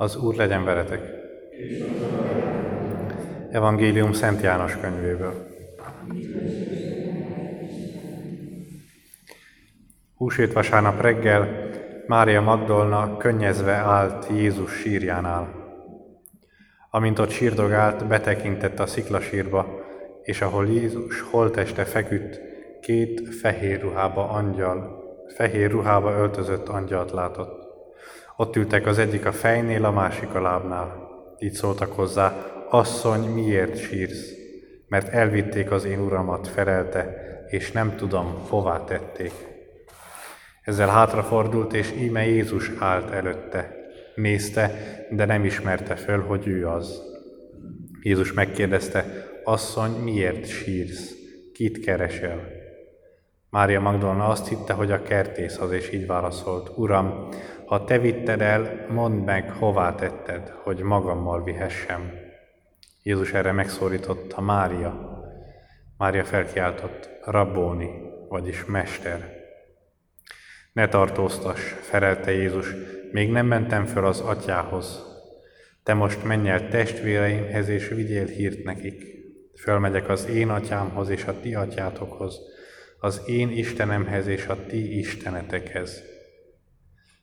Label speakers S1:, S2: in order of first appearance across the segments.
S1: Az Úr legyen veletek. Evangélium Szent János könyvéből. Húsét vasárnap reggel Mária Magdolna könnyezve állt Jézus sírjánál. Amint ott sírdogált, betekintett a sziklasírba, és ahol Jézus holteste feküdt, két fehér ruhába angyal, fehér ruhába öltözött angyalt látott. Ott ültek az egyik a fejnél, a másik a lábnál. Így szóltak hozzá, asszony, miért sírsz? Mert elvitték az én uramat, felelte, és nem tudom, hová tették. Ezzel hátrafordult, és íme Jézus állt előtte. Nézte, de nem ismerte föl, hogy ő az. Jézus megkérdezte, asszony, miért sírsz? Kit keresel? Mária Magdolna azt hitte, hogy a kertész az, és így válaszolt, Uram, ha te vitted el, mondd meg, hová tetted, hogy magammal vihessem. Jézus erre megszólította Mária. Mária felkiáltott, Rabbóni, vagyis Mester. Ne tartóztas, felelte Jézus, még nem mentem föl az atyához. Te most menj el testvéreimhez, és vigyél hírt nekik. Fölmegyek az én atyámhoz és a ti atyátokhoz, az én Istenemhez és a ti istenetekhez.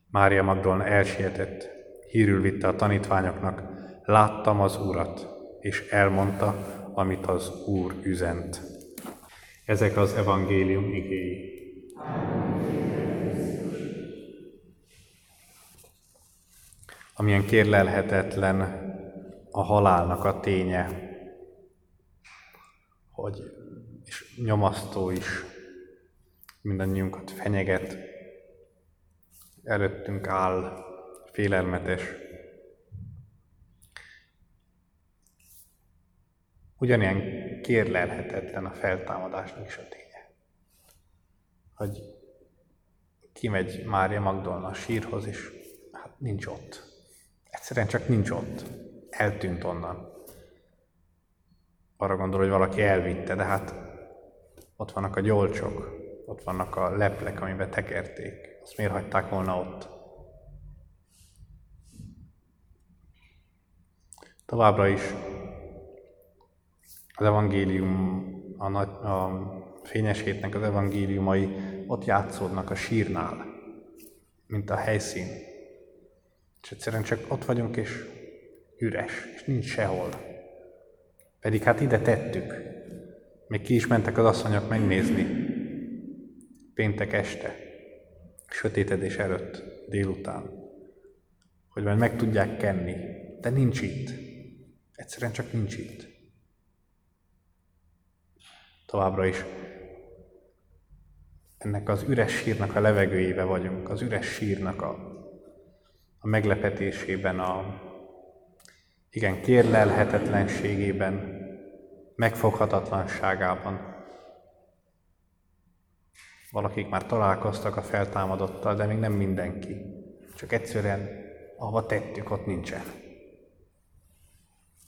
S1: Mária Magdolna elsietett, hírül vitte a tanítványoknak, láttam az Urat, és elmondta, amit az Úr üzent. Ezek az evangélium igéi. Amilyen kérlelhetetlen a halálnak a ténye, hogy és nyomasztó is mindannyiunkat fenyeget, előttünk áll, félelmetes. Ugyanilyen kérlelhetetlen a feltámadásnak is a ténye. Hogy kimegy Mária Magdolna a sírhoz, és hát nincs ott. Egyszerűen csak nincs ott. Eltűnt onnan. Arra gondol, hogy valaki elvitte, de hát ott vannak a gyolcsok, ott vannak a leplek, amiben tekerték. Azt miért hagyták volna ott? Továbbra is az evangélium, a, nagy, a fényes hétnek az evangéliumai ott játszódnak a sírnál, mint a helyszín. És egyszerűen csak ott vagyunk, és üres, és nincs sehol. Pedig hát ide tettük. Még ki is mentek az asszonyok megnézni. Péntek este, sötétedés előtt, délután. Hogy majd meg tudják kenni. De nincs itt. Egyszerűen csak nincs itt. Továbbra is ennek az üres sírnak a levegőjébe vagyunk, az üres sírnak a, a meglepetésében, a igen kérlelhetetlenségében, megfoghatatlanságában. Valakik már találkoztak a feltámadottal, de még nem mindenki. Csak egyszerűen, ahova tettük, ott nincsen.